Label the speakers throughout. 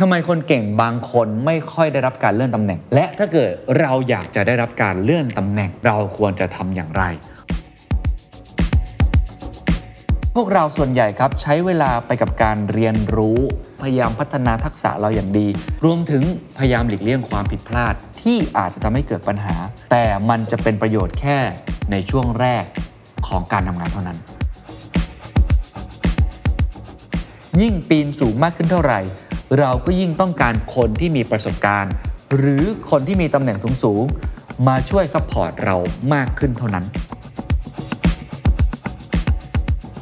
Speaker 1: ทำไมคนเก่งบางคนไม่ค่อยได้รับการเลื่อนตำแหน่ง และถ้าเกิดเราอยากจะได้รับการเลื่อนตำแหน่ง เราควรจะทำอย่างไร พวกเราส่วนใหญ่ครับใช้เวลาไปกับการเรียนรู้ พยายามพัฒนาทักษะเราอย่างดี รวมถึงพยายามหลีกเลี่ยงความผิดพลาด ที่อาจจะทำให้เกิดปัญหา แต่มันจะเป็นประโยชน์แค่ในช่วงแรกของการทำงานเท่านั้น ยิ่งปีนสูงมากขึ้นเท่าไหร่ เราก็ยิ่งต้องการคนที่มีประสบการณ์ หรือคนที่มีตำแหน่งสูงๆ มาช่วย support เรามากขึ้นเท่านั้น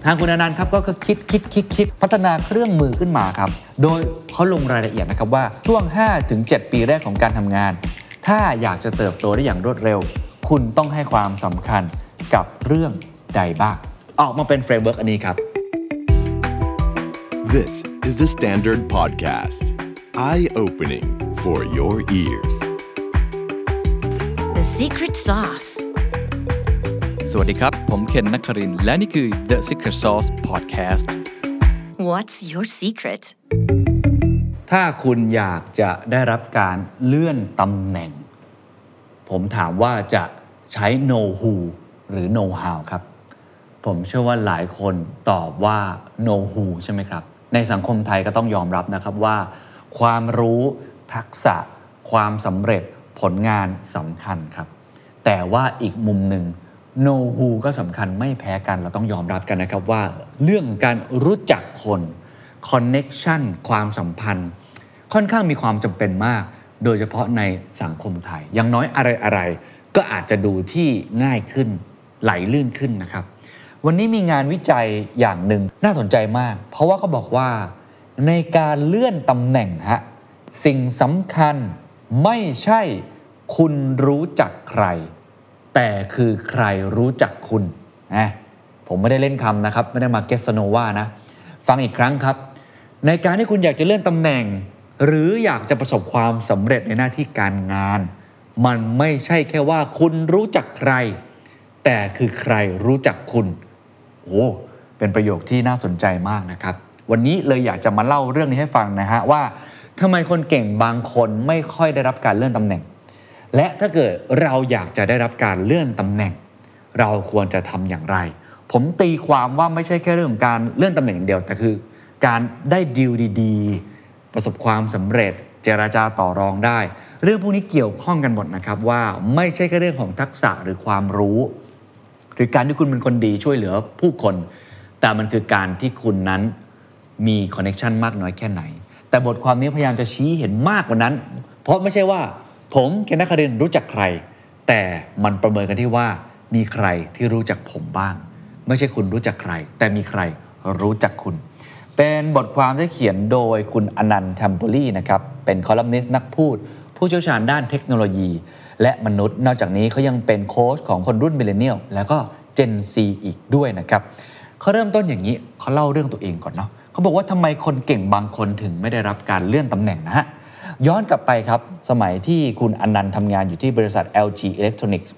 Speaker 1: ทางคุณอนันต์ครับก็คิดคิดคิดคิดพัฒนาเครื่องมือขึ้นมาครับ โดยเขาลงรายละเอียดนะครับว่าช่วง 5-7 ปีแรกของการทำงาน ถ้าอยากจะเติบโตได้อย่างรวดเร็ว คุณต้องให้ความสำคัญกับเรื่องใดบ้าง ออกมาเป็น framework อันนี้ครับ
Speaker 2: This is the Standard Podcast. Eye opening for your ears.
Speaker 3: The secret sauce.
Speaker 4: สวัสดีครับ ผมเคนนักครินทร์และนี่คือ The Secret Sauce Podcast
Speaker 3: What's your secret?
Speaker 1: ถ้าคุณอยากจะได้รับการเลื่อนตำแหน่ง ผมถามว่าจะใช้ know who หรือ know how ครับ ผมเชื่อว่าหลายคนตอบว่า know who ใช่ไหมครับ ในสังคมไทยก็ต้องยอมรับนะครับว่า ความรู้ทักษะ ความสำเร็จผลงานสำคัญครับ แต่ว่าอีกมุมหนึ่ง know who ก็สำคัญไม่แพ้กันเราต้องยอมรับกันนะครับว่า เรื่องการรู้จักคน connection ความสัมพันธ์ ค่อนข้างมีความจำเป็นมาก โดยเฉพาะในสังคมไทย อย่างน้อยอะไรๆก็อาจจะดูที่ง่ายขึ้นไหลลื่นขึ้นนะครับ วันนี้มีงานวิจัยอย่างหนึ่งน่าสนใจมาก เพราะว่าเขาบอกว่า ในการเลื่อนตำแหน่งฮะสิ่งสำคัญไม่ใช่คุณรู้จักใคร แต่คือใครรู้จักคุณนะผมไม่ได้เล่นคำนะครับ ไม่ได้มาเกสโนวานะ ฟังอีกครั้งครับ ในการที่คุณอยากจะเลื่อนตำแหน่ง หรืออยากจะประสบความสำเร็จในหน้าที่การงาน มันไม่ใช่แค่ว่าคุณรู้จักใคร แต่คือใครรู้จักคุณ โอ้เป็นประโยคที่น่าสนใจมากนะครับ วันนี้เลยอยากจะมาเล่าเรื่องนี้ให้ฟังนะฮะว่าทำไมคนเก่งบางคนไม่ค่อยได้รับการเลื่อนตำแหน่ง และถ้าเกิดเราอยากจะได้รับการเลื่อนตำแหน่ง เราควรจะทำอย่างไร ผมตีความว่าไม่ใช่แค่เรื่องของการเลื่อนตำแหน่งอย่างเดียวแต่คือ การได้ดีลดีๆ ประสบความสำเร็จเจราจาต่อรองได้ เรื่องพวกนี้เกี่ยวข้องกันหมดนะครับว่าไม่ใช่แค่เรื่องของทักษะหรือความรู้ หรือการที่คุณเป็นคนดีช่วยเหลือผู้คน แต่มันคือการที่คุณนั้นมีคอนเน็ชันมากน้อยแค่ไหน แต่บทความนี้พยายามจะชี้เห็นมากกว่านั้น เพราะไม่ใช่ว่า ผมเคนนครินทร์รู้จักใคร แต่มันประเมินกันที่ว่ามีใครที่รู้จักผมบ้าง ไม่ใช่คุณรู้จักใคร แต่มีใครรู้จักคุณ เป็นบทความที่เขียนโดยคุณอนันต์แทมโปลีนะครับเป็นคอลัมนิสต์นักพูด ผู้เชี่ยวชาญด้านเทคโนโลยี และมนุษย์ นอกจากนี้เขายังเป็นโค้ชของคนรุ่น millennial แล้วก็ Gen Z อีกด้วยนะครับเขาเริ่มต้นอย่างนี้เขาเล่าเรื่องตัวเองก่อนเนาะเขาบอกว่าทำไมคนเก่งบางคนถึงไม่ได้รับการเลื่อนตำแหน่งนะฮะย้อนกลับไปครับ สมัยที่คุณอนันต์ทำงานอยู่ที่บริษัท LG Electronics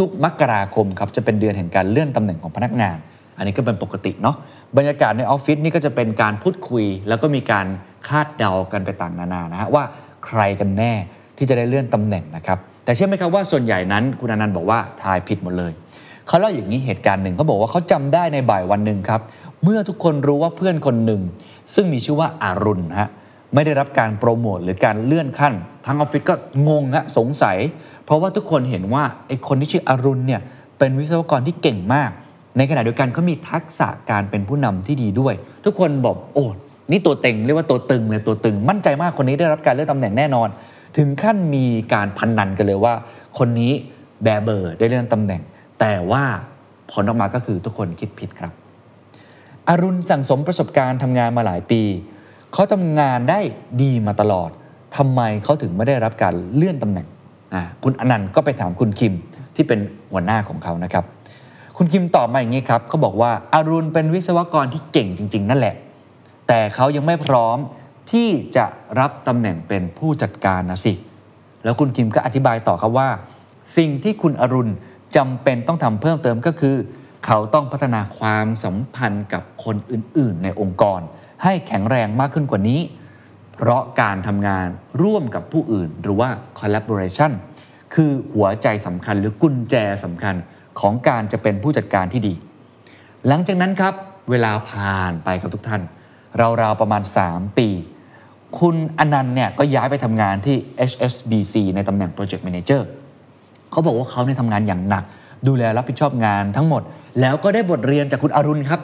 Speaker 1: ทุกๆ มกราคมครับจะเป็นเดือนแห่งการเลื่อนตำแหน่งของพนักงาน อันนี้ก็เป็นปกติเนาะบรรยากาศในออฟฟิศนี่ก็จะเป็นการพูดคุย แล้วก็มีการคาดเดากันไปต่างนานานะฮะว่าใครกันแน่ที่จะได้เลื่อนตำแหน่งนะครับ แต่เชื่อไหมครับว่าส่วนใหญ่นั้นคุณอนันต์บอกว่าทายผิดหมดเลยเขาเล่าอย่างนี้เหตุการณ์หนึ่งเขาบอกว่าเขาจำได้ในบ่ายวันหนึ่งครับเมื่อทุกคนรู้ว่าเพื่อนคนหนึ่ง ซึ่งมีชื่อว่าอารุณฮะไม่ได้รับการโปรโมทหรือการเลื่อนขั้นทั้งออฟฟิศก็งงฮะสงสัย เพราะว่าทุกคนเห็นว่าไอ้คนที่ชื่ออารุณเนี่ยเป็นวิศวกรที่เก่งมาก ในขณะเดียวกันเขามีทักษะการเป็นผู้นำที่ดีด้วย ทุกคนบอกโอ้นี่ตัวเต็งเรียกว่าตัวตึงเลยตัวตึงมั่นใจมากคนนี้ได้รับการเลื่อนตำแหน่งแน่นอน ถึงขั้นมีการพันนันกันเลยว่า คนนี้แบเบอร์ได้เลื่อนตำแหน่ง แต่ว่าผลออกมาก็คือทุกคนคิดผิดครับ อรุณสั่งสมประสบการณ์ทำงานมาหลายปี เขาทำงานได้ดีมาตลอดทำไมเขาถึงไม่ได้รับการเลื่อนตำแหน่งคุณอนันต์ก็ไปถามคุณคิมที่เป็นหัวหน้าของเขานะครับ คุณคิมตอบมาอย่างนี้ครับเขาบอกว่าอารุณเป็นวิศวกรที่เก่งจริง ๆ นั่นแหละ แต่เขายังไม่พร้อม ที่จะรับตำแหน่งเป็นผู้จัดการนะสิ แล้วคุณคิมก็อธิบายต่อครับว่า สิ่งที่คุณอรุณจำเป็นต้องทำเพิ่มเติมก็คือ เขาต้องพัฒนาความสัมพันธ์กับคนอื่น ๆ ในองค์กร ให้แข็งแรงมากขึ้นกว่านี้ เพราะการทำงานร่วมกับผู้อื่น หรือว่า collaboration คือหัวใจสำคัญหรือกุญแจสำคัญของการจะเป็นผู้จัดการที่ดี หลังจากนั้นครับเวลาผ่านไปครับทุกท่าน เราวๆประมาณ 3 ปี คุณอนันต์เนี่ยก็ย้ายไปทำงานที่ HSBC ในตำแหน่ง Project Manager เขาบอกว่าเขาเนี่ยทำงานอย่างหนัก ดูแลรับผิดชอบงานทั้งหมด แล้วก็ได้บทเรียนจากคุณอรุณครับ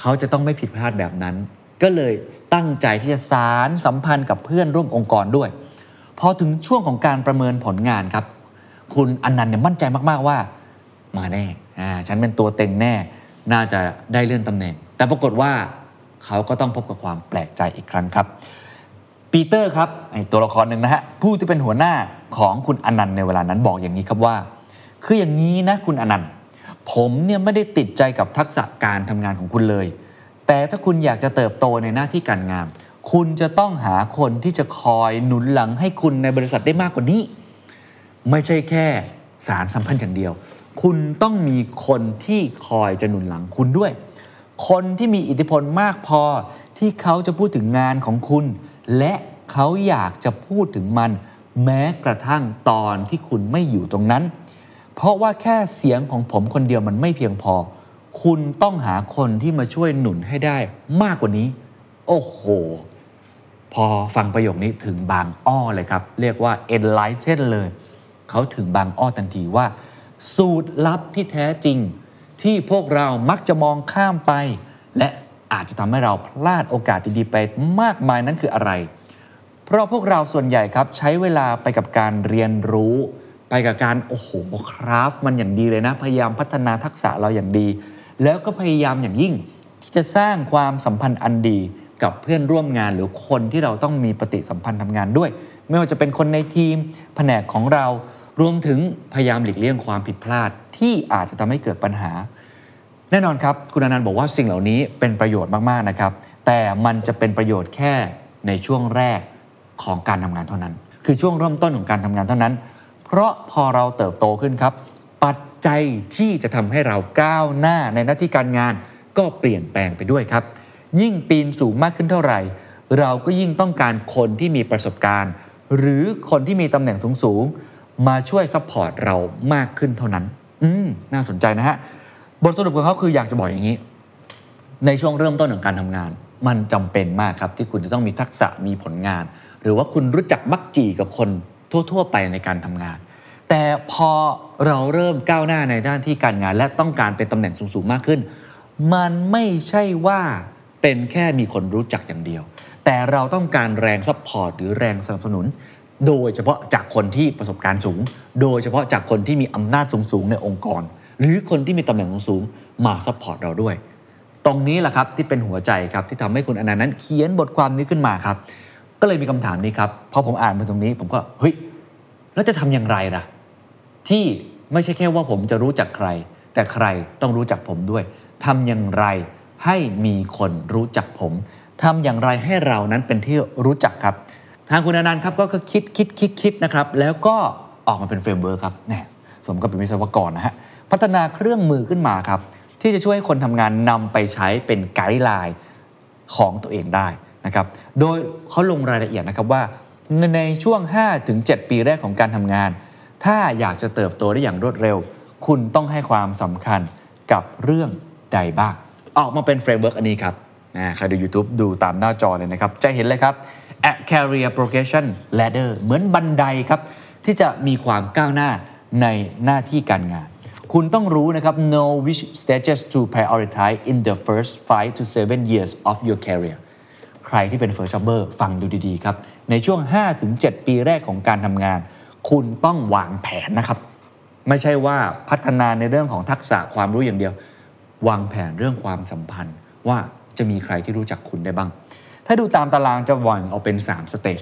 Speaker 1: เขาจะต้องไม่ผิดพลาดแบบนั้น ก็เลยตั้งใจที่จะสารสัมพันธ์กับเพื่อนร่วมองค์กรด้วย พอถึงช่วงของการประเมินผลงานครับ คุณอนันต์เนี่ยมั่นใจมากๆว่า มาแน่อ่าฉันเป็นตัวเต็งแน่ น่าจะได้เลื่อนตำแหน่ง แต่ปรากฏว่าเขาก็ต้องพบกับความแปลกใจอีกครั้งครับ ปีเตอร์ครับไอตัวละครหนึ่งนะฮะผู้ที่เป็นหัวหน้าของคุณอนันต์ในเวลานั้นบอกอย่างนี้ครับว่า คืออย่างนี้นะคุณอนันต์ผมเนี่ยไม่ได้ติดใจกับทักษะการทำงานของคุณเลย แต่ถ้าคุณอยากจะเติบโตในหน้าที่การงาน คุณจะต้องหาคนที่จะคอยหนุนหลังให้คุณในบริษัทได้มากกว่านี้ ไม่ใช่แค่สารสัมพันธ์อย่างเดียว คุณต้องมีคนที่คอยจะหนุนหลังคุณด้วย คนที่มีอิทธิพลมากพอที่เขาจะพูดถึงงานของคุณ และเขาอยากจะพูดถึงมัน แม้กระทั่งตอนที่คุณไม่อยู่ตรงนั้น เพราะว่าแค่เสียงของผมคนเดียวมันไม่เพียงพอ คุณต้องหาคนที่มาช่วยหนุนให้ได้มากกว่านี้ โอ้โห พอฟังประโยคนี้ถึงบางอ้อเลยครับ เรียกว่า enlighten เลย เขาถึงบางอ้อทันทีว่า สูตรลับที่แท้จริงที่พวกเรามักจะมองข้ามไป และ อาจจะทำให้เราพลาดโอกาสดีๆไปมากมายนั้นคืออะไร เพราะพวกเราส่วนใหญ่ครับใช้เวลาไปกับการเรียนรู้ ไปกับการโอ้โหคราฟมันอย่างดีเลยนะ พยายามพัฒนาทักษะเราอย่างดี แล้วก็พยายามอย่างยิ่ง ที่จะสร้างความสัมพันธ์อันดีกับเพื่อนร่วมงานหรือคนที่เราต้องมีปฏิสัมพันธ์ทำงานด้วย ไม่ว่าจะเป็นคนในทีม แผนกของเรารวมถึงพยายามหลีกเลี่ยงความผิดพลาดที่อาจจะทำให้เกิดปัญหา แน่นอนครับ คุณอนันต์บอกว่าสิ่งเหล่านี้เป็นประโยชน์มาก ๆ นะครับ แต่มันจะเป็นประโยชน์แค่ในช่วงแรกของการทำงานเท่านั้น คือช่วงเริ่มต้นของการทำงานเท่านั้น เพราะพอเราเติบโตขึ้นครับ ปัจจัยที่จะทำให้เราก้าวหน้าในหน้าที่การงาน ก็เปลี่ยนแปลงไปด้วยครับ ยิ่งปีนสูงมากขึ้นเท่าไหร่ เราก็ยิ่งต้องการคนที่มีประสบการณ์ หรือคนที่มีตำแหน่งสูงๆมาช่วย support เรามากขึ้นเท่านั้น อืมน่าสนใจนะฮะ บทสรุปของเขาคืออยากจะบอกอย่างนี้ ในช่วงเริ่มต้นของการทำงาน มันจำเป็นมากครับที่คุณจะต้องมีทักษะมีผลงาน หรือว่าคุณรู้จักมักจี่กับคนทั่ว ๆ ไปในการทำงาน แต่พอเราเริ่มก้าวหน้าในด้านที่การงาน และต้องการเป็นตำแหน่งสูงๆมากขึ้น มันไม่ใช่ว่าเป็นแค่มีคนรู้จักอย่างเดียว แต่เราต้องการแรง support หรือแรงสนับสนุน โดยเฉพาะจากคนที่ประสบการณ์สูง โดยเฉพาะจากคนที่มีอำนาจสูงๆในองค์กร หรือคนที่มีตำแหน่งสูงมา support เราด้วย ตรงนี้แหละครับที่เป็นหัวใจครับที่ทำให้คุณอนันต์นั้นเขียนบทความนี้ขึ้นมาครับ ก็เลยมีคำถามนี้ครับพอผมอ่านมาตรงนี้ ผมก็เฮ้ยแล้วจะทำอย่างไรล่ะ ที่ไม่ใช่แค่ว่าผมจะรู้จักใคร แต่ใครต้องรู้จักผมด้วยทำอย่างไรให้มีคนรู้จักผมทำอย่างไรให้เรานั้นเป็นที่รู้จักครับ ทางคุณอนันต์ครับก็คือคิดคิดคิดคิดนะครับ แล้วก็ออกมาเป็น framework ครับแน่สมกับเป็นวิศวกรนะฮะ พัฒนาเครื่องมือขึ้นมาครับ ที่จะช่วยให้คนทำงานนำไปใช้เป็น guideline ของตัวเองได้นะครับ โดยเขาลงรายละเอียดนะครับว่าในช่วง 5-7 ปีแรกของการทำงาน ถ้าอยากจะเติบโตได้อย่างรวดเร็ว คุณต้องให้ความสำคัญกับเรื่องใดบ้าง ออกมาเป็น framework อันนี้ครับใครดู YouTube ดูตามหน้าจอเลยนะครับ จะเห็นเลยครับ A career progression ladder เหมือนบันไดครับ ที่จะมีความก้าวหน้าในหน้าที่การงาน คุณต้องรู้นะครับ know which stages to prioritize in the first 5 to 7 years of your career ใครที่เป็น first jobber ฟังดูดีๆ ครับ ในช่วง 5-7 ปีแรกของการทำงาน คุณต้องวางแผนนะครับ ไม่ใช่ว่าพัฒนาในเรื่องของทักษะความรู้อย่างเดียว วางแผนเรื่องความสัมพันธ์ ว่าจะมีใครที่รู้จักคุณได้บ้าง ถ้าดูตามตารางจะแบ่งออกเป็น3 stage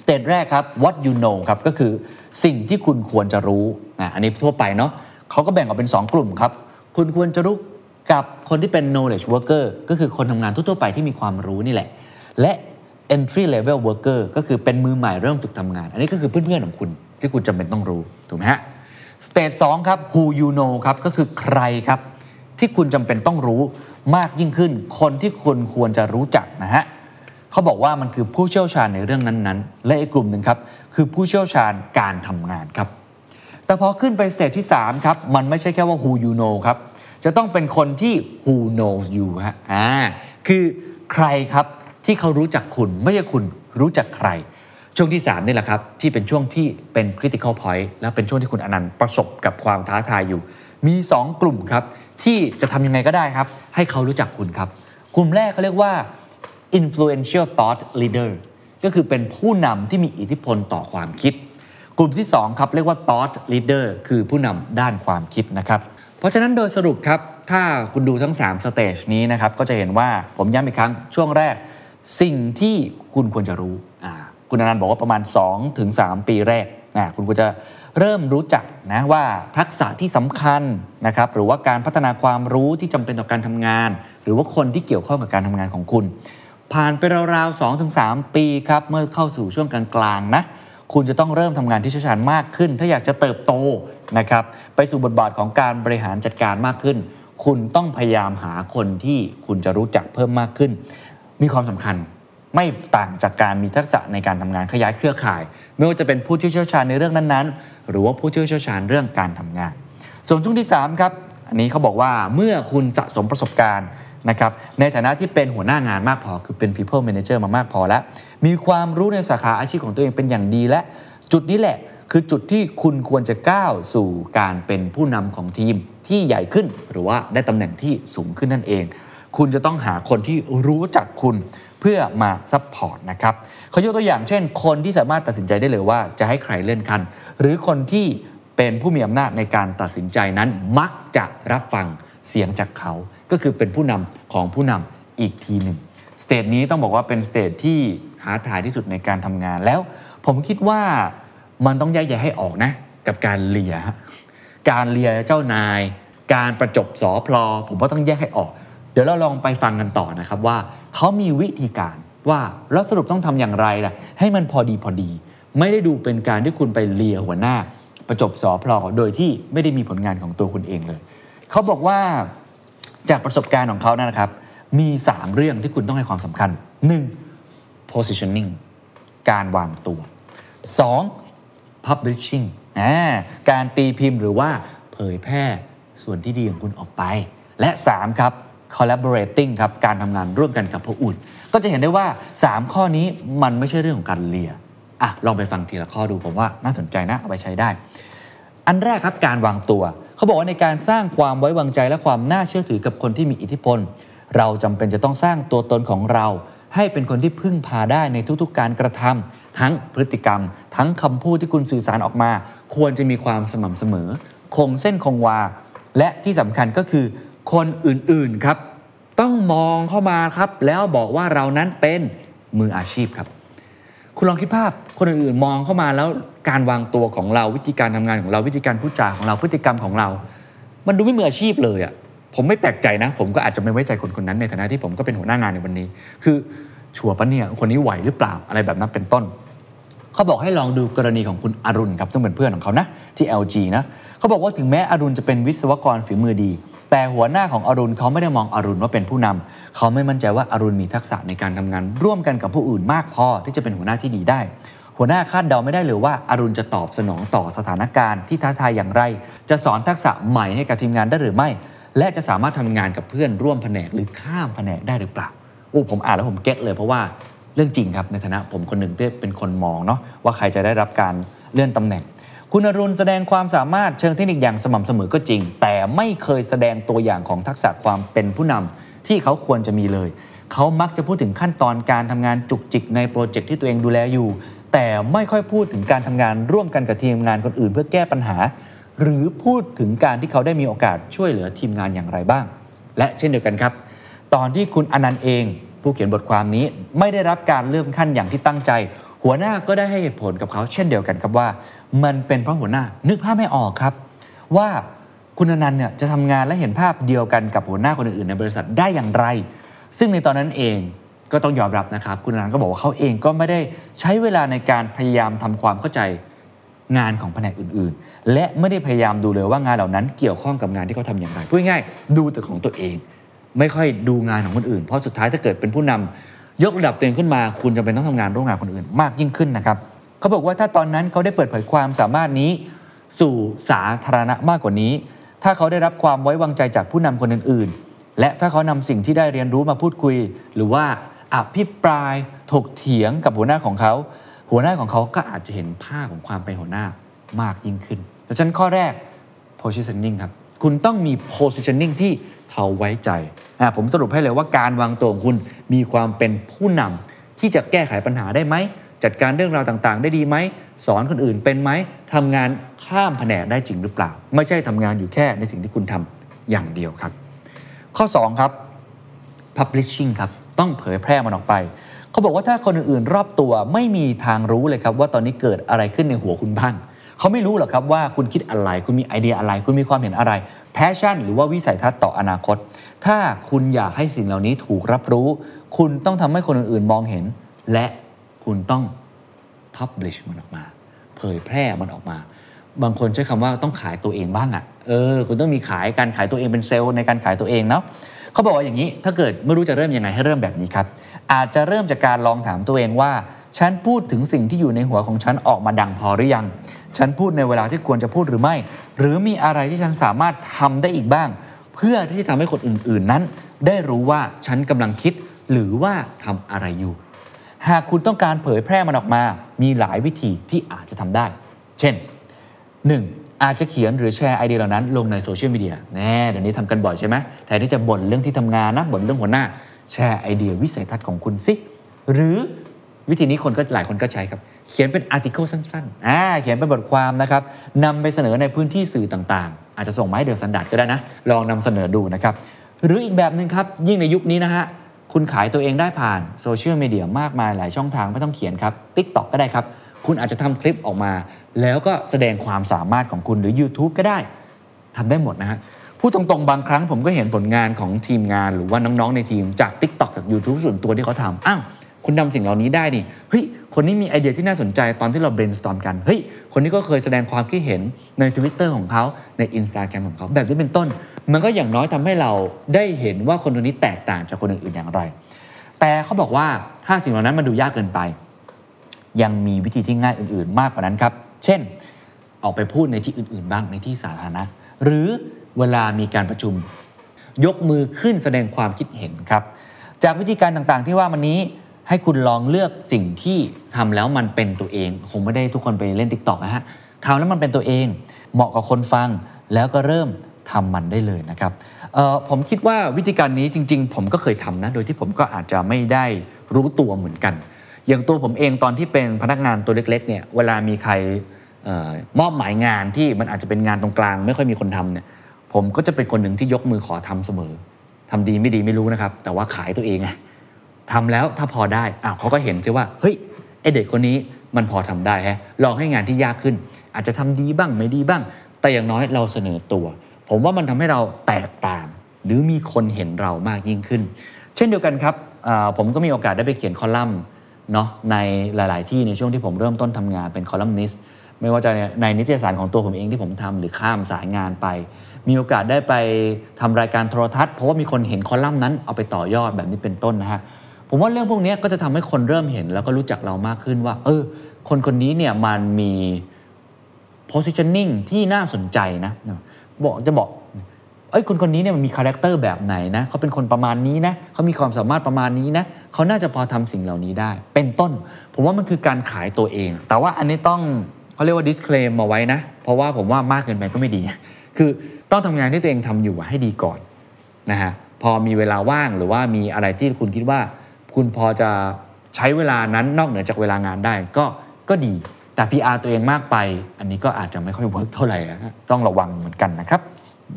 Speaker 1: stage แรกครับ what you know ครับก็คือสิ่งที่คุณควรจะรู้อะอันนี้ทั่วไปเนาะ เขาก็แบ่งออกเป็น 2 กลุ่มครับ คุณควรจะรู้กับคนที่เป็น knowledge worker ก็คือคนทำงานทั่วๆไปที่มีความรู้นี่แหละ และ entry level worker ก็คือเป็นมือใหม่เริ่มฝึกทำงาน อันนี้ก็คือเพื่อนๆของคุณที่คุณจำเป็นต้องรู้ ถูกไหมฮะสเตจ2ครับ who you know ครับ ก็คือใครครับ ที่คุณจำเป็นต้องรู้มากยิ่งขึ้น คนที่คุณควรจะรู้จักนะฮะเขาบอกว่ามันคือผู้เชี่ยวชาญในเรื่องนั้นๆ และอีกกลุ่มหนึ่งครับ คือผู้เชี่ยวชาญการทำงานครับ แต่พอขึ้นไปสเตจที่ 3 ครับ มันไม่ใช่แค่ว่า who you know ครับ จะต้องเป็นคนที่ who knows you ฮะอ่าคือใครครับที่เขารู้จักคุณไม่ใช่คุณรู้จักใคร ช่วงที่ 3 นี่แหละครับ ที่เป็นช่วงที่เป็น critical point และเป็นช่วงที่คุณอนันต์ประสบกับความท้าทายอยู่ มี 2 กลุ่มครับ ที่จะทำยังไงก็ได้ครับ ให้เขารู้จักคุณครับ กลุ่มแรกเขาเรียกว่า influential thought leader ก็คือเป็นผู้นำที่มีอิทธิพลต่อความคิด กลุ่มที่ 2 ครับเรียกว่า thought leader คือผู้นำด้านความคิดนะครับเพราะฉะนั้นโดยสรุปครับ ถ้าคุณดูทั้ง 3 สเตจนี้นะครับ ก็จะเห็นว่าผมย้ำอีกครั้งช่วงแรก สิ่งที่คุณควรจะรู้ คุณอนันต์บอกว่าประมาณ 2-3ถึง3ปีแรก คุณควรจะเริ่มรู้จักนะว่าทักษะที่สำคัญนะครับหรือว่าการพัฒนาความรู้ที่จำเป็นต่อการทำงาน หรือว่าคนที่เกี่ยวข้องกับการทำงานของคุณ ผ่านไปราวๆ2-3 ปีครับเมื่อเข้าสู่ช่วงกลางๆนะ คุณจะต้องเริ่มทำงานที่เชี่ยวชาญมากขึ้น ถ้าอยากจะเติบโตนะครับไปสู่บทบาทของการบริหารจัดการมากขึ้น คุณต้องพยายามหาคนที่คุณจะรู้จักเพิ่มมากขึ้น มีความสำคัญไม่ต่างจากการมีทักษะในการทำงานขยายเครือข่าย ไม่ว่าจะเป็นผู้ที่เชี่ยวชาญในเรื่องนั้นๆ หรือว่าผู้ที่เชี่ยวชาญเรื่องการทำงาน ส่วนช่วงที่3ครับ อันนี้เขาบอกว่าเมื่อคุณสะสมประสบการณ์นะครับในฐานะที่เป็นหัวหน้างานมากพอ คือเป็น people manager มามากพอแล้ว มีความรู้ในสาขาอาชีพของตัวเองเป็นอย่างดีและจุดนี้แหละคือจุดที่คุณควรจะก้าวสู่การเป็นผู้นำของทีมที่ใหญ่ขึ้น หรือว่าได้ตำแหน่งที่สูงขึ้นนั่นเอง คุณจะต้องหาคนที่รู้จักคุณเพื่อมา support นะครับเขายกตัวอย่างเช่น คนที่สามารถตัดสินใจได้เลยว่าจะให้ใครเลื่อนขั้นหรือคนที่ เป็นผู้มีอำนาจในการตัดสินใจนั้นมักจะรับฟังเสียงจากเขา ก็คือเป็นผู้นำของผู้นำอีกทีหนึ่ง stage นี้ต้องบอกว่าเป็น stage ที่ท้าทายที่สุดในการทำงานแล้ว ผมคิดว่ามันต้องแยกแยะให้ออกนะ กับการเลีย การเลียเจ้านาย การประจบสอพลอ ผมว่าต้องแยกให้ออก เดี๋ยวเราลองไปฟังกันต่อนะครับว่าเขามีวิธีการว่าแล้วสรุปต้องทำอย่างไรล่ะให้มันพอดีพอดี ไม่ได้ดูเป็นการที่คุณไปเลียหัวหน้า ประจบสอพลอโดยที่ไม่ได้มีผลงานของตัวคุณเองเลย เขาบอกว่าจากประสบการณ์ของเขานะครับ มี 3 เรื่องที่คุณต้องให้ความสำคัญ 1. positioning การวางตัว 2. publishing อ่าการตีพิมพ์หรือว่าเผยแพร่ส่วนที่ดีของคุณออกไป และ 3 ครับ collaborating ครับ การทำงานร่วมกันกับผู้อื่น ก็จะเห็นได้ว่า 3 ข้อนี้มันไม่ใช่เรื่องของการเลีย อะลองไปฟังทีละข้อดูผมว่าน่าสนใจนะเอาไปใช้ได้ อันแรกครับการวางตัว เขาบอกว่าในการสร้างความไว้วางใจและความน่าเชื่อถือกับคนที่มีอิทธิพล เราจำเป็นจะต้องสร้างตัวตนของเรา ให้เป็นคนที่พึ่งพาได้ในทุกๆ การกระทำทั้งพฤติกรรม ทั้งคำพูดที่คุณสื่อสารออกมา ควรจะมีความสม่ำเสมอ คงเส้นคงวา และที่สำคัญก็คือ คนอื่นๆครับ ต้องมองเข้ามาครับ แล้วบอกว่าเรานั้นเป็นมืออาชีพครับ คุณลองคิดภาพคนอื่นๆมองเข้ามาแล้วการวางตัวของเราวิธีการทำงานของเราวิธีการพูดจาของเราพฤติกรรมของเรา มันดูไม่มืออาชีพเลยอะ่ะผมไม่แปลกใจนะ ผมก็อาจจะไม่ไว้ใจคนคนนั้นในฐานะที่ผมก็เป็นหัวหน้างานในวันนี้ คือชัวร์ปะเนี่ยคนนี้ไหวหรือเปล่าอะไรแบบนั้นเป็นต้น เขาบอกให้ลองดูกรณีของคุณอรุณครับซึ่งเป็นเพื่อนของเขานะที่ LG นะเขาบอกว่าถึงแม้อรุณจะเป็นวิศวกรฝีมือดี แต่หัวหน้าของอรุณเขาไม่ได้มองอรุณว่าเป็นผู้นำเขาไม่มั่นใจว่าอรุณมีทักษะในการทำงาน ร่วมกันกับผู้อื่นมากพอที่จะเป็นหัวหน้าที่ดีได้ หัวหน้าคาดเดาไม่ได้เลยว่าอรุณจะตอบสนองต่อสถานการณ์ที่ท้าทายอย่างไร จะสอนทักษะใหม่ให้กับทีมงานได้หรือไม่ และจะสามารถทำงานกับเพื่อนร่วมแผนกหรือข้ามแผนกได้หรือเปล่าโอ้ผมอ่านแล้วผมเก็ตเลยเพราะว่าเรื่องจริงครับในฐานะผมคนหนึ่งที่เป็นคนมองเนาะว่าใครจะได้รับการเลื่อนตำแหน่ง คุณอรุณแสดงความสามารถเชิงเทคนิคอย่างสม่ำเสมอก็จริง แต่ไม่เคยแสดงตัวอย่างของทักษะความเป็นผู้นำที่เขาควรจะมีเลย เขามักจะพูดถึงขั้นตอนการทำงานจุกจิกในโปรเจกต์ที่ตัวเองดูแลอยู่ แต่ไม่ค่อยพูดถึงการทำงานร่วมกันกับทีมงานคนอื่น เพื่อแก้ปัญหา หรือพูดถึงการที่เขาได้มีโอกาสช่วยเหลือทีมงานอย่างไรบ้าง และเช่นเดียวกันครับ ตอนที่คุณอนันต์เอง ผู้เขียนบทความนี้ไม่ได้รับการเลื่อนขั้นอย่างที่ตั้งใจ หัวหน้าก็ได้ให้เหตุผลกับเขาเช่นเดียวกันครับว่า มันเป็นเพราะหัวหน้านึกภาพไม่ออกครับ ว่าคุณอนันต์เนี่ยจะทำงานและเห็นภาพเดียวกันกับหัวหน้าคนอื่นๆในบริษัทได้อย่างไร ซึ่งในตอนนั้นเองก็ต้องยอมรับนะครับ คุณอนันต์ก็บอกว่าเขาเองก็ไม่ได้ใช้เวลาในการพยายามทำความเข้าใจงานของแผนกอื่นๆ และไม่ได้พยายามดูเลยว่างานเหล่านั้นเกี่ยวข้องกับงานที่เขาทำอย่างไรพูดง่ายๆดูแต่ของตัวเอง ไม่ค่อยดูงานของคนอื่น เพราะสุดท้ายถ้าเกิดเป็นผู้นำ ยกระดับตัวเองขึ้นมา คุณจะเป็นต้องทำงานร่วมงานคนอื่นมากยิ่งขึ้นนะครับเขาบอกว่าถ้าตอนนั้นเขาได้เปิดเผยความสามารถนี้สู่สาธารณะมากกว่านี้ ถ้าเขาได้รับความไว้วางใจจากผู้นำคนอื่นๆ และถ้าเขานำสิ่งที่ได้เรียนรู้มาพูดคุย หรือว่าอภิปรายถกเถียงกับหัวหน้าของเขา หัวหน้าของเขาก็อาจจะเห็นภาพของความเป็นหัวหน้ามากยิ่งขึ้นดังนั้นข้อแรก positioning ครับ คุณต้องมี positioning ที่ เขาไว้ใจผมสรุปให้เลยว่าการวางตัวของคุณมีความเป็นผู้นำที่จะแก้ไขปัญหาได้ไหม จัดการเรื่องราวต่างๆ ได้ดีไหม สอนคนอื่นเป็นไหมทำงานข้ามแผนกได้จริงหรือเปล่า ไม่ใช่ทำงานอยู่แค่ในสิ่งที่คุณทำอย่างเดียวครับ ข้อ 2 ครับ publishing ครับ ต้องเผยแพร่มันออกไป เขาบอกว่าถ้าคนอื่นๆ รอบตัวไม่มีทางรู้เลยครับ ว่าตอนนี้เกิดอะไรขึ้นในหัวคุณบ้าง เขาไม่รู้หรอกครับว่าคุณคิดอะไร คุณมีไอเดียอะไร คุณมีความเห็นอะไร passion หรือว่าวิสัยทัศน์ต่ออนาคต ถ้าคุณอยากให้สิ่งเหล่านี้ถูกรับรู้ คุณต้องทำให้คนอื่นๆมองเห็น และคุณต้อง publish มันออกมา เผยแพร่มันออกมา บางคนใช้คำว่าต้องขายตัวเองบ้างอะ่ะเออคุณต้องมีขายการขายตัวเองเป็นเซลล์ในการขายตัวเองเนาะเขาบอกว่าอย่างนี้ถ้าเกิดไม่รู้จะเริ่มยังไงให้เริ่มแบบนี้ครับอาจจะเริ่มจากการลองถามตัวเองว่า ฉันพูดถึงสิ่งที่อยู่ในหัวของฉันออกมาดังพอหรือยัง ฉันพูดในเวลาที่ควรจะพูดหรือไม่ หรือมีอะไรที่ฉันสามารถทำได้อีกบ้าง เพื่อที่จะทำให้คนอื่นๆนั้น ได้รู้ว่าฉันกำลังคิด หรือว่าทำอะไรอยู่ หากคุณต้องการเผยแพร่มันออกมา มีหลายวิธีที่อาจจะทำได้ เช่น 1. อาจจะเขียนหรือแชร์ไอเดียเหล่านั้น ลงในโซเชียลมีเดียแน่เดี๋ยวนี้ทำกันบ่อยใช่ไหมแทนที่จะบ่นเรื่องที่ทำงานนะบ่นเรื่องหัวหน้า แชร์ไอเดียวิสัยทัศน์ของคุณสิหรือ วิธีนี้คนก็หลายคนก็ใช้ครับ เขียนเป็น article สั้นๆอ่าเขียนเป็นบทความนะครับนำไปเสนอในพื้นที่สื่อต่างๆ อาจจะส่งมาให้ The Standard ก็ได้นะ ลองนำเสนอดูนะครับ หรืออีกแบบหนึ่งครับ ยิ่งในยุคนี้นะฮะ คุณขายตัวเองได้ผ่านโซเชียลมีเดียมากมายหลายช่องทางไม่ต้องเขียนครับ TikTok ก็ได้ครับ คุณอาจจะทำคลิปออกมา แล้วก็แสดงความสามารถของคุณหรือ YouTube ก็ได้ทำได้หมดนะฮะพูดตรงๆ บางครั้งผมก็เห็นผลงานของทีมงานหรือว่าน้องๆในทีมจาก TikTok จาก YouTube ส่วนตัวที่เขาทำอ้าว คุณทำสิ่งเหล่านี้ได้นี่เฮ้ยคนนี้มีไอเดียที่น่าสนใจตอนที่เรา brainstorm กันเฮ้ยคนนี้ก็เคยแสดงความคิดเห็นใน Twitter ของเขาใน Instagram ของเขาแบบนี้เป็นต้น มันก็อย่างน้อยทำให้เราได้เห็นว่าคนคนนี้แตกต่างจากคนอื่นๆอย่างไร แต่เขาบอกว่าถ้าสิ่งเหล่านั้นมันดูยากเกินไป ยังมีวิธีที่ง่ายอื่น ๆ มากกว่านั้นครับ เช่น ออกไปพูดในที่อื่น ๆ บ้างในที่สาธารณะหรือเวลามีการประชุม ยกมือขึ้นแสดงความคิดเห็นครับ จากวิธีการต่างๆที่ว่ามันนี้ ให้คุณลองเลือกสิ่งที่ทำแล้วมันเป็นตัวเอง คงไม่ได้ทุกคนไปเล่น t ิ k t o k นะฮะทำแล้วมันเป็นตัวเอง เหมาะกับคนฟัง แล้วก็เริ่มทำมันได้เลยนะครับผมคิดว่าวิธีการนี้จริง ๆ ผมก็เคยทำนะโดยที่ผมก็อาจจะไม่ได้รู้ตัวเหมือนกัน อย่างตัวผมเองตอนที่เป็นพนักงานตัวเล็กๆเนี่ยเวลามีใครออมอบหมายงานที่มันอาจจะเป็นงานตรงกลาง ไม่ค่อยมีคนทำเนี่ยผมก็จะเป็นคนหนึ่งที่ยกมือขอทำเสมอทำดีไม่ดีไม่รู้นะครับ แต่ว่าขายตัวเองไง ทำแล้วถ้าพอได้อ้าวเขาก็เห็นใช่ว่าเฮ้ยไอเด็กคนนี้มันพอทำได้ฮะลองให้งานที่ยากขึ้น อาจจะทำดีบ้างไม่ดีบ้าง แต่อย่างน้อยเราเสนอตัว ผมว่ามันทำให้เราแตกต่าง หรือมีคนเห็นเรามากยิ่งขึ้น เช่นเดียวกันครับผมก็มีโอกาสได้ไปเขียนคอลัมน์เนาะในหลาย ๆ ที่ในช่วงที่ผมเริ่มต้นทำงานเป็นคอลัมนิสต์ไม่ว่าจะในนิตยสารของตัวผมเองที่ผมทำหรือข้ามสายงานไป มีโอกาสได้ไปทำรายการโทรทัศน์เพราะว่ามีคนเห็นคอลัมน์นั้นเอาไปต่อยอดแบบนี้เป็นต้นนะฮะ ผมว่าเรื่องพวกนี้ก็จะทำให้คนเริ่มเห็น แล้วก็รู้จักเรามากขึ้นว่า เออ คนคนนี้เนี่ยมันมี positioning ที่น่าสนใจนะบอกจะบอกเอ้ยคนคนนี้เนี่ยมันมีคาแรคเตอร์แบบไหนนะเขาเป็นคนประมาณนี้นะเขามีความสามารถประมาณนี้นะเขาน่าจะพอทำสิ่งเหล่านี้ได้ เป็นต้น ผมว่ามันคือการขายตัวเอง แต่ว่าอันนี้ต้องเขาเรียกว่า disclaim มาไว้นะ เพราะว่าผมว่ามากเกินไปก็ไม่ดี คือต้องทำงานที่ตัวเองทำอยู่ให้ดีก่อนนะฮะพอมีเวลาว่างหรือว่ามีอะไรที่คุณคิดว่า คุณพอจะใช้เวลานั้นนอกเหนือจากเวลางานได้ก็ก็ดีแต่ PR ตัวเองมากไป อันนี้ก็อาจจะไม่ค่อย work เท่าไหร่ฮะต้องระวังเหมือนกันนะครับ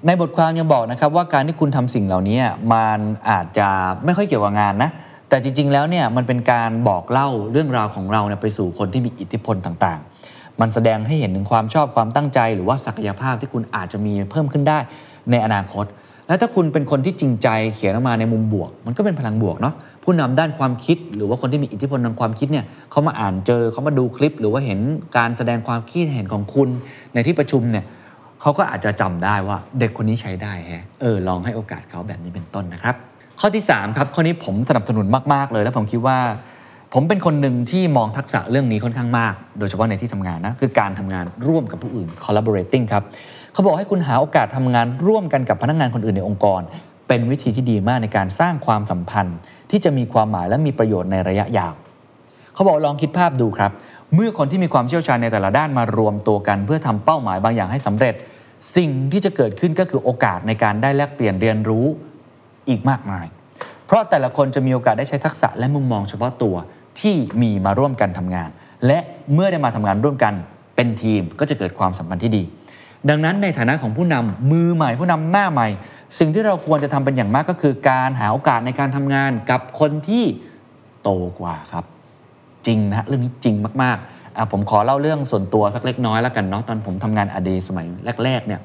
Speaker 1: ในบทความยังบอกนะครับว่าการที่คุณทำสิ่งเหล่านี้มันอาจจะไม่ค่อยเกี่ยวกับงานนะแต่จริง ๆ แล้วเนี่ยมันเป็นการบอกเล่าเรื่องราวของเราเนี่ยไปสู่คนที่มีอิทธิพลต่างๆ มันแสดงให้เห็นถึงความชอบความตั้งใจ หรือว่าศักยภาพที่คุณอาจจะมีเพิ่มขึ้นได้ในอนาคต แล้วถ้าคุณเป็นคนที่จริงใจเขียนออกมาในมุมบวก มันก็เป็นพลังบวกเนาะ ผู้นำด้านความคิด หรือว่าคนที่มีอิทธิพลทางความคิดเนี่ยเขามาอ่านเจอเขามาดูคลิป หรือว่าเห็นการแสดงความคิดเห็นของคุณในที่ประชุมเนี่ยเขาก็อาจจะจำได้ว่าเด็กคนนี้ใช้ได้แฮะเออลองให้โอกาสเขาแบบนี้เป็นต้นนะครับ ข้อที่ 3 ครับข้อนี้ผมสนับสนุนมาก ๆ เลย แล้วผมคิดว่า ผมเป็นคนหนึ่งที่มองทักษะเรื่องนี้ค่อนข้างมาก โดยเฉพาะในที่ทำงานนะคือการทำงานร่วมกับผู้อื่น collaborating ครับเขาบอกให้คุณหาโอกาสทำงานร่วมกันกับพนักงานคนอื่นในองค์กร เป็นวิธีที่ดีมากในการสร้างความสัมพันธ์ ที่จะมีความหมายและมีประโยชน์ในระยะยาว เขาบอกลองคิดภาพดูครับ เมื่อคนที่มีความเชี่ยวชาญในแต่ละด้านมารวมตัวกัน เพื่อทำเป้าหมายบางอย่างให้สำเร็จ สิ่งที่จะเกิดขึ้นก็คือโอกาสในการได้แลกเปลี่ยนเรียนรู้อีกมากมาย เพราะแต่ละคนจะมีโอกาสได้ใช้ทักษะและมุมมองเฉพาะตัวที่มีมาร่วมกันทำงาน และเมื่อได้มาทำงานร่วมกันเป็นทีมก็จะเกิดความสัมพันธ์ที่ดี ดังนั้นในฐานะของผู้นำมือใหม่ผู้นำหน้าใหม่ สิ่งที่เราควรจะทำเป็นอย่างมากก็คือการหาโอกาสในการทำงานกับคนที่โตกว่าครับ จริงนะเรื่องนี้จริงมากๆอะผมขอเล่าเรื่องส่วนตัวสักเล็กน้อยแล้วกันเนาะตอนผมทำงานอเดสมัยแรกๆเนี่ย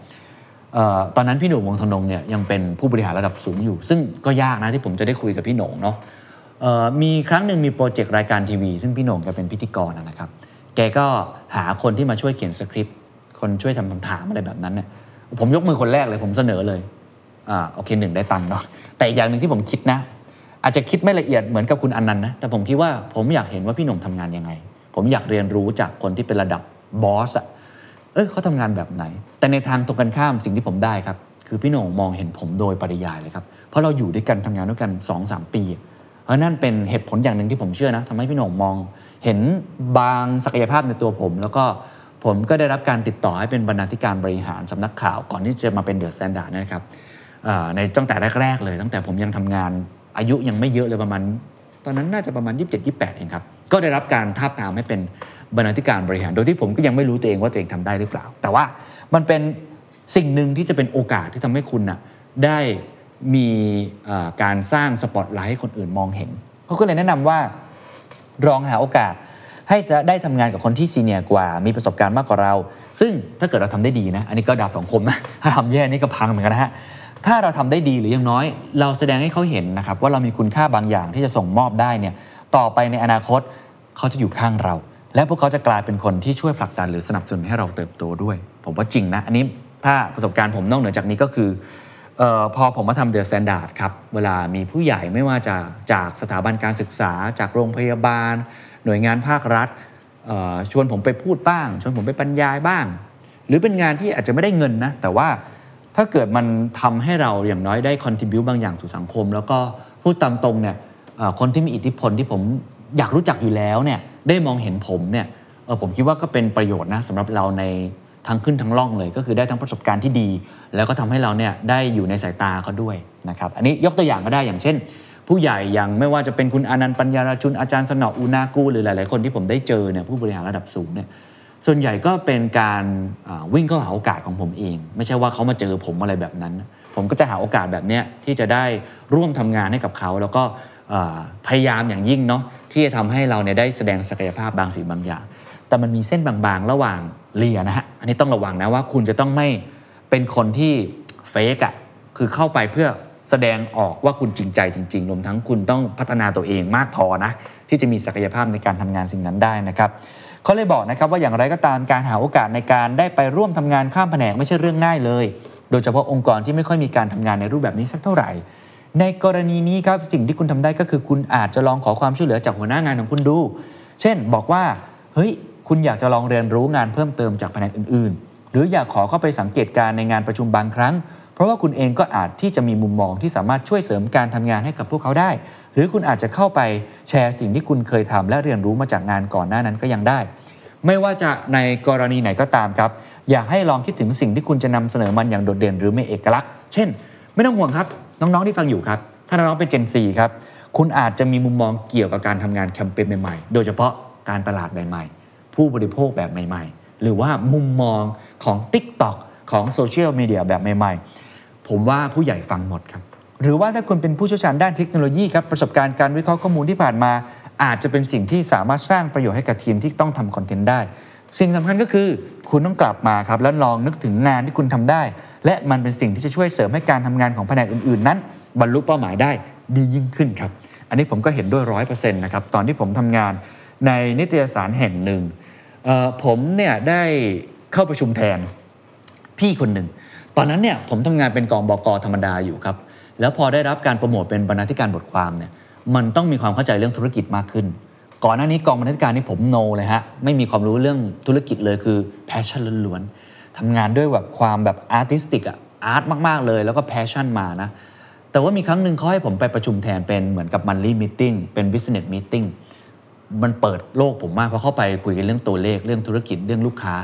Speaker 1: ออตอนนั้นพี่หนุ่มวงธนงเนี่ยยังเป็นผู้บริหารระดับสูงอยู่ ซึ่งก็ยากนะที่ผมจะได้คุยกับพี่หนงเนาะมีครั้งหนึ่งมีโปรเจกต์รายการทีวี ซึ่งพี่หนงแกเป็นพิธีกรนะครับ แกก็หาคนที่มาช่วยเขียนสคริปต์ คนช่วยทำคำถามอะไรแบบนั้นเนี่ยผมยกมือคนแรกเลยผมเสนอเลยอ่าโอเคหนึ่งได้ตังค์เนาะแต่อีกอย่างหนึ่งที่ผมคิดนะ อาจจะคิดไม่ละเอียดเหมือนกับคุณอนันต์นะแต่ผมคิดว่าผมอยากเห็นว่าพี่หนุ่มทำงานยังไง ผมอยากเรียนรู้จากคนที่เป็นระดับบอสอะเอ้ยเขาทำงานแบบไหน แต่ในทางตรงกันข้ามสิ่งที่ผมได้ครับคือพี่หนุ่มมองเห็นผมโดยปริยายเลยครับ เพราะเราอยู่ด้วยกันทำงานด้วยกัน2อสปี เพราะนั่นเป็นเหตุผลอย่างหนึ่งที่ผมเชื่อนะทำให้พี่หนุ่มมองเห็นบางศักยภาพในตัวผม แล้วก็ ผมก็ได้รับการติดต่อให้เป็นบรรณาธิการบริหารสำนักข่าว ก่อนที่จะมาเป็น The Standard นะครับในตั้งแต่แรก ๆ เลย ตั้งแต่ผมยังทำงานอายุยังไม่เยอะเลยประมาณ ตอนนั้นน่าจะประมาณ 27 28เองครับก็ได้รับการทาบทามให้เป็นบรรณาธิการบริหาร โดยที่ผมก็ยังไม่รู้ตัวเองว่าตัวเองทำได้หรือเปล่า แต่ว่ามันเป็นสิ่งหนึ่งที่จะเป็นโอกาสที่ทำให้คุณน่ะได้มีการสร้างสปอตไลท์ให้คนอื่นมองเห็นเขาก็เลยแนะนำว่าลองหาโอกาส ให้จะได้ทำงานกับคนที่ซีเนียร์กว่า มีประสบการณ์มากกว่าเรา ซึ่งถ้าเกิดเราทำได้ดีนะ อันนี้ก็ดาบสองคมนะ ถ้าทำแย่นี่ก็พังเหมือนกันนะฮะ ถ้าเราทำได้ดีหรืออย่างน้อย เราแสดงให้เขาเห็นนะครับว่าเรามีคุณค่าบางอย่างที่จะส่งมอบได้เนี่ย ต่อไปในอนาคตเขาจะอยู่ข้างเรา และพวกเขาจะกลายเป็นคนที่ช่วยผลักดันหรือสนับสนุนให้เราเติบโตด้วย ผมว่าจริงนะ อันนี้ถ้าประสบการณ์ผมนอกเหนือจากนี้ก็คือออพอผมมาทำ The Standard ครับ เวลามีผู้ใหญ่ไม่ว่าจะจากสถาบันการศึกษาจากโรงพยาบาล หน่วยงานภาครัฐชวนผมไปพูดบ้าง ชวนผมไปบรรยายบ้าง หรือเป็นงานที่อาจจะไม่ได้เงินนะ แต่ว่าถ้าเกิดมันทำให้เราอย่างน้อยได้ contribute บางอย่างสู่สังคม แล้วก็พูดตามตรงเนี่ยคนที่มีอิทธิพลที่ผมอยากรู้จักอยู่แล้วเนี่ยได้มองเห็นผมเนี่ยผมคิดว่าก็เป็นประโยชน์นะสำหรับเราในทั้งขึ้นทั้งล่องเลย ก็คือได้ทั้งประสบการณ์ที่ดี แล้วก็ทำให้เราเนี่ยได้อยู่ในสายตาเขาด้วยนะครับอันนี้ยกตัวอย่างก็ได้อย่างเช่น ผู้ใหญ่อย่างไม่ว่าจะเป็นคุณอนันต์ปัญญาราชุนอาจารย์สนออุนากูหรือหลาย ๆ คนที่ผมได้เจอเนี่ยผู้บริหารระดับสูงเนี่ยส่วนใหญ่ก็เป็นการวิ่งเข้าหาโอกาสของผมเอง ไม่ใช่ว่าเขามาเจอผมอะไรแบบนั้น ผมก็จะหาโอกาสแบบเนี้ยที่จะได้ร่วมทำงานให้กับเขา แล้วก็พยายามอย่างยิ่งเนาะที่จะทำให้เราเนี่ยได้แสดงศักยภาพบางสิ่งบางอย่าง แต่มันมีเส้นบางๆ ระหว่างเลียนะฮะอันนี้ต้องระวังนะว่าคุณจะต้องไม่เป็นคนที่เฟกอะคือเข้าไปเพื่อ แสดงออกว่าคุณจริงใจจริงๆรวมทั้งคุณต้องพัฒนาตัวเองมากพอนะที่จะมีศักยภาพในการทำงานสิ่งนั้นได้นะครับเขาเลยบอกนะครับว่าอย่างไรก็ตามการหาโอกาสในการได้ไปร่วมทำงานข้ามแผนกไม่ใช่เรื่องง่ายเลย โดยเฉพาะองค์กรที่ไม่ค่อยมีการทำงานในรูปแบบนี้สักเท่าไหร่ ในกรณีนี้ครับสิ่งที่คุณทำได้ก็คือคุณอาจจะลองขอความช่วยเหลือจากหัวหน้างานของคุณดู เช่น บอกว่าเฮ้ยคุณอยากจะลองเรียนรู้งานเพิ่มเติมจากแผนกอื่น ๆ หรืออยากขอเข้าไปสังเกตการในงานประชุมบางครั้ง เพราะว่าคุณเองก็อาจที่จะมีมุมมองที่สามารถช่วยเสริมการทำงานให้กับพวกเขาได้ หรือคุณอาจจะเข้าไปแชร์สิ่งที่คุณเคยทำและเรียนรู้มาจากงานก่อนหน้านั้นก็ยังได้ ไม่ว่าจะในกรณีไหนก็ตามครับ อยากให้ลองคิดถึงสิ่งที่คุณจะนำเสนอมันอย่างโดดเด่นหรือไม่เอกลักษณ์ เช่น ไม่ต้องห่วงครับน้องๆที่ฟังอยู่ครับ ถ้าน้องๆเป็น Gen 4ครับคุณอาจจะมีมุมมองเกี่ยวกับการทำงานแคมเปญใหม่ๆ โดยเฉพาะการตลาดใหม่ๆ ผู้บริโภคแบบใหม่ ๆ หรือว่ามุมมองของ TikTok ของโซเชียลมีเดียแบบใหม่ๆ ผมว่าผู้ใหญ่ฟังหมดครับ หรือว่าถ้าคุณเป็นผู้เชี่ยวชาญด้านเทคโนโลยีครับประสบการณ์การวิเคราะห์ข้อมูลที่ผ่านมา อาจจะเป็นสิ่งที่สามารถสร้างประโยชน์ให้กับทีมที่ต้องทำคอนเทนต์ได้ สิ่งสำคัญก็คือคุณต้องกลับมาครับแล้วลองนึกถึงงานที่คุณทำได้ และมันเป็นสิ่งที่จะช่วยเสริมให้การทำงานของแผนกอื่นๆ นั้น บรรลุเป้าหมายได้ดียิ่งขึ้นครับอันนี้ผมก็เห็นด้วยร้อยเปอร์เซ็นต์นะครับตอนที่ผมทำงานในนิตยสารแห่งหนึ่งผมเนี่ยได้เข้าประชุมแทนพี่คนหนึ่ง ตอนนั้นเนี่ยผมทำงานเป็นกองบอกธรรมดาอยู่ครับ แล้วพอได้รับการโปรโมทเป็นบรรณาธิการบทความเนี่ยมันต้องมีความเข้าใจเรื่องธุรกิจมากขึ้น ก่อนหน้านี้กองบรรณาธิการนี่ผม no เลยฮะไม่มีความรู้เรื่องธุรกิจเลยคือ passion ล้วนๆทำงานด้วยแบบความแบบ artistic อะ art มากๆเลยแล้วก็ passion มานะแต่ว่ามีครั้งหนึ่งเขาให้ผมไปประชุมแทนเป็นเหมือนกับ monthly meeting เป็น business meeting มันเปิดโลกผมมากเพราะเข้าไปคุยกันเรื่องตัวเลขเรื่องธุรกิจเรื่องลูกค้า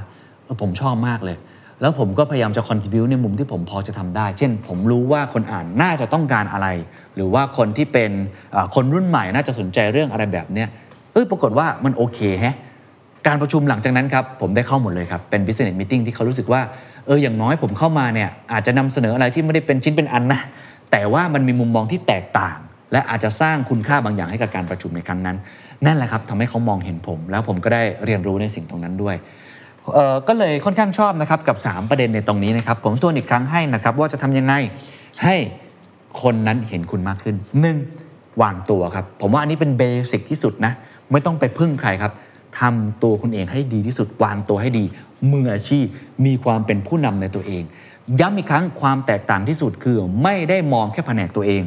Speaker 1: ผมชอบมากเลย แล้วผมก็พยายามจะ contribute ในมุมที่ผมพอจะทำได้ เช่น ผมรู้ว่าคนอ่านน่าจะต้องการอะไร หรือว่าคนที่เป็นคนรุ่นใหม่น่าจะสนใจเรื่องอะไรแบบเนี้ยเออปรากฏว่ามันโอเคแฮะการประชุมหลังจากนั้นครับ ผมได้เข้าหมดเลยครับ เป็น business meeting ที่เขารู้สึกว่าเอออย่างน้อยผมเข้ามาเนี่ยอาจจะนำเสนออะไรที่ไม่ได้เป็นชิ้นเป็นอันนะแต่ว่ามันมีมุมมองที่แตกต่าง และอาจจะสร้างคุณค่าบางอย่างให้กับการประชุมในครั้งนั้น นั่นแหละครับทำให้เขามองเห็นผม แล้วผมก็ได้เรียนรู้ในสิ่งตรงนั้นด้วย ก็เลยค่อนข้างชอบนะครับกับ 3 ประเด็นในตรงนี้นะครับผมทวนอีกครั้งให้นะครับว่าจะทำยังไงให้คนนั้นเห็นคุณมากขึ้น 1. วางตัวครับ ผมว่าอันนี้เป็นเบสิกที่สุดนะ ไม่ต้องไปพึ่งใครครับทำตัวคุณเองให้ดีที่สุด วางตัวให้ดี มืออาชีพมีความเป็นผู้นำในตัวเอง ย้ำอีกครั้งความแตกต่างที่สุดคือไม่ได้มองแค่แผนกตัวเอง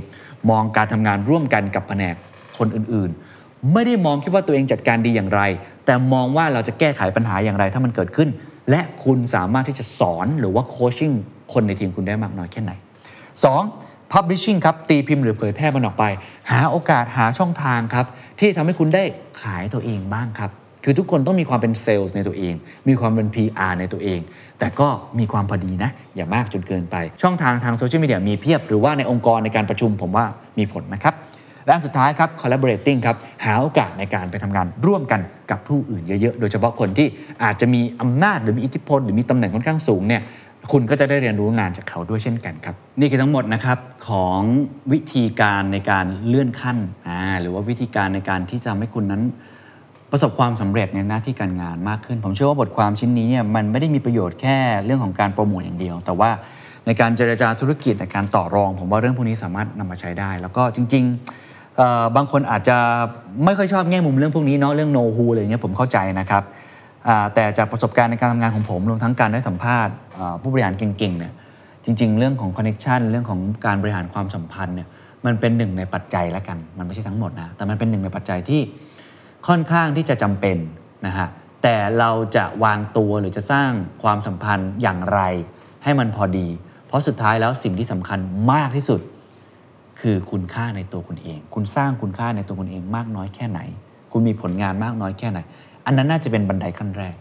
Speaker 1: มองการทำงานร่วมกันกับแผนกคนอื่นๆ ไม่ได้มองคิดว่าตัวเองจัดการดีอย่างไร แต่มองว่าเราจะแก้ไขปัญหาอย่างไรถ้ามันเกิดขึ้น และคุณสามารถที่จะสอนหรือว่า coaching คนในทีมคุณได้มากน้อยแค่ไหน 2. Publishing ครับ ตีพิมพ์หรือเผยแพร่มันออกไป หาโอกาสหาช่องทางครับ ที่ทำให้คุณได้ขายตัวเองบ้างครับ คือทุกคนต้องมีความเป็นเซลล์ในตัวเอง มีความเป็น PR ในตัวเอง แต่ก็มีความพอดีนะ อย่ามากจนเกินไป ช่องทางทางโซเชียลมีเดียมีเพียบ หรือว่าในองค์กรในการประชุมผมว่ามีผลนะครับ และสุดท้ายครับ collaborating ครับหาโอกาสในการไปทำงานร่วมกันกับผู้อื่นเยอะๆ โดยเฉพาะคนที่อาจจะมีอำนาจหรือมีอิทธิพล หรือมีตำแหน่งค่อนข้างสูงเนี่ยคุณก็จะได้เรียนรู้งานจากเขาด้วยเช่นกันครับ นี่คือทั้งหมดนะครับของวิธีการในการเลื่อนขั้นอ่าหรือว่าวิธีการในการที่จะทำให้คุณนั้นประสบความสำเร็จในหน้าที่การงานมากขึ้น ผมเชื่อว่าบทความชิ้นนี้เนี่ยมันไม่ได้มีประโยชน์แค่เรื่องของการโปรโมทอย่างเดียว แต่ว่าในการเจรจาธุรกิจในการต่อรอง ผมว่าเรื่องพวกนี้สามารถนำมาใช้ได้ แล้วก็จริง ๆ บางคนอาจจะไม่ค่อยชอบแง่มุมเรื่องพวกนี้เนาะเรื่องโนฮูอะไรเงี้ยผมเข้าใจนะครับแต่จากประสบการณ์ในการทำงานของผมรวมทั้งการได้สัมภาษณ์ผู้บริหารเก่งๆเนี่ยจริง ๆ เรื่องของคอนเน็ชันเรื่องของการบริหารความสัมพันธ์เนี่ยมันเป็นหนึ่งในปัจจัยละกัน มันไม่ใช่ทั้งหมดนะแต่มันเป็นหนึ่งในปัจจัยที่ค่อนข้างที่จะจำเป็นนะฮะแต่เราจะวางตัวหรือจะสร้างความสัมพันธ์อย่างไร ให้มันพอดี เพราะสุดท้ายแล้วสิ่งที่สำคัญมากที่สุด คือคุณค่าในตัวคุณเอง คุณสร้างคุณค่าในตัวคุณเองมากน้อยแค่ไหน คุณมีผลงานมากน้อยแค่ไหน อันนั้นน่าจะเป็นบันไดขั้นแรก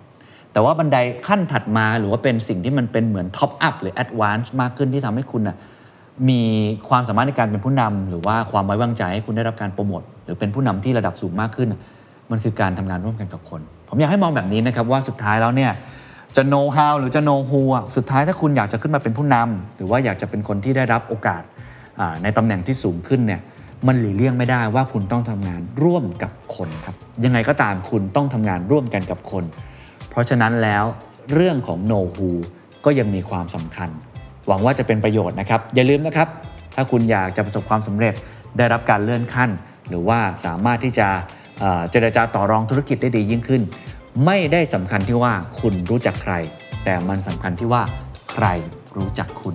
Speaker 1: แต่ว่าบันไดขั้นถัดมาหรือว่าเป็นสิ่งที่มันเป็นเหมือน top up หรือ advance มากขึ้นที่ทำให้คุณน่ะมีความสามารถในการเป็นผู้นำหรือว่าความไว้วางใจให้คุณได้รับการโปรโมทหรือเป็นผู้นำที่ระดับสูงมากขึ้น มันคือการทำงานร่วมกันกับคน ผมอยากให้มองแบบนี้นะครับว่าสุดท้ายแล้วเนี่ยจะ know how หรือจะ know who สุดท้ายถ้าคุณอยากจะขึ้นมาเป็นผู้นำหรือว่าอยากจะเป็นคนที่ได้รับโอกาส ในตำแหน่งที่สูงขึ้นเนี่ยมันหลีกเลี่ยงไม่ได้ว่าคุณต้องทำงานร่วมกับคนครับยังไงก็ตามคุณต้องทำงานร่วมกันกับคน เพราะฉะนั้นแล้วเรื่องของ know who ก็ยังมีความสำคัญ หวังว่าจะเป็นประโยชน์นะครับ อย่าลืมนะครับ ถ้าคุณอยากจะประสบความสำเร็จได้รับการเลื่อนขั้น หรือว่าสามารถที่จะเจรจาต่อรองธุรกิจได้ดียิ่งขึ้น ไม่ได้สำคัญที่ว่าคุณรู้จักใคร แต่มันสำคัญที่ว่าใครรู้จักคุณ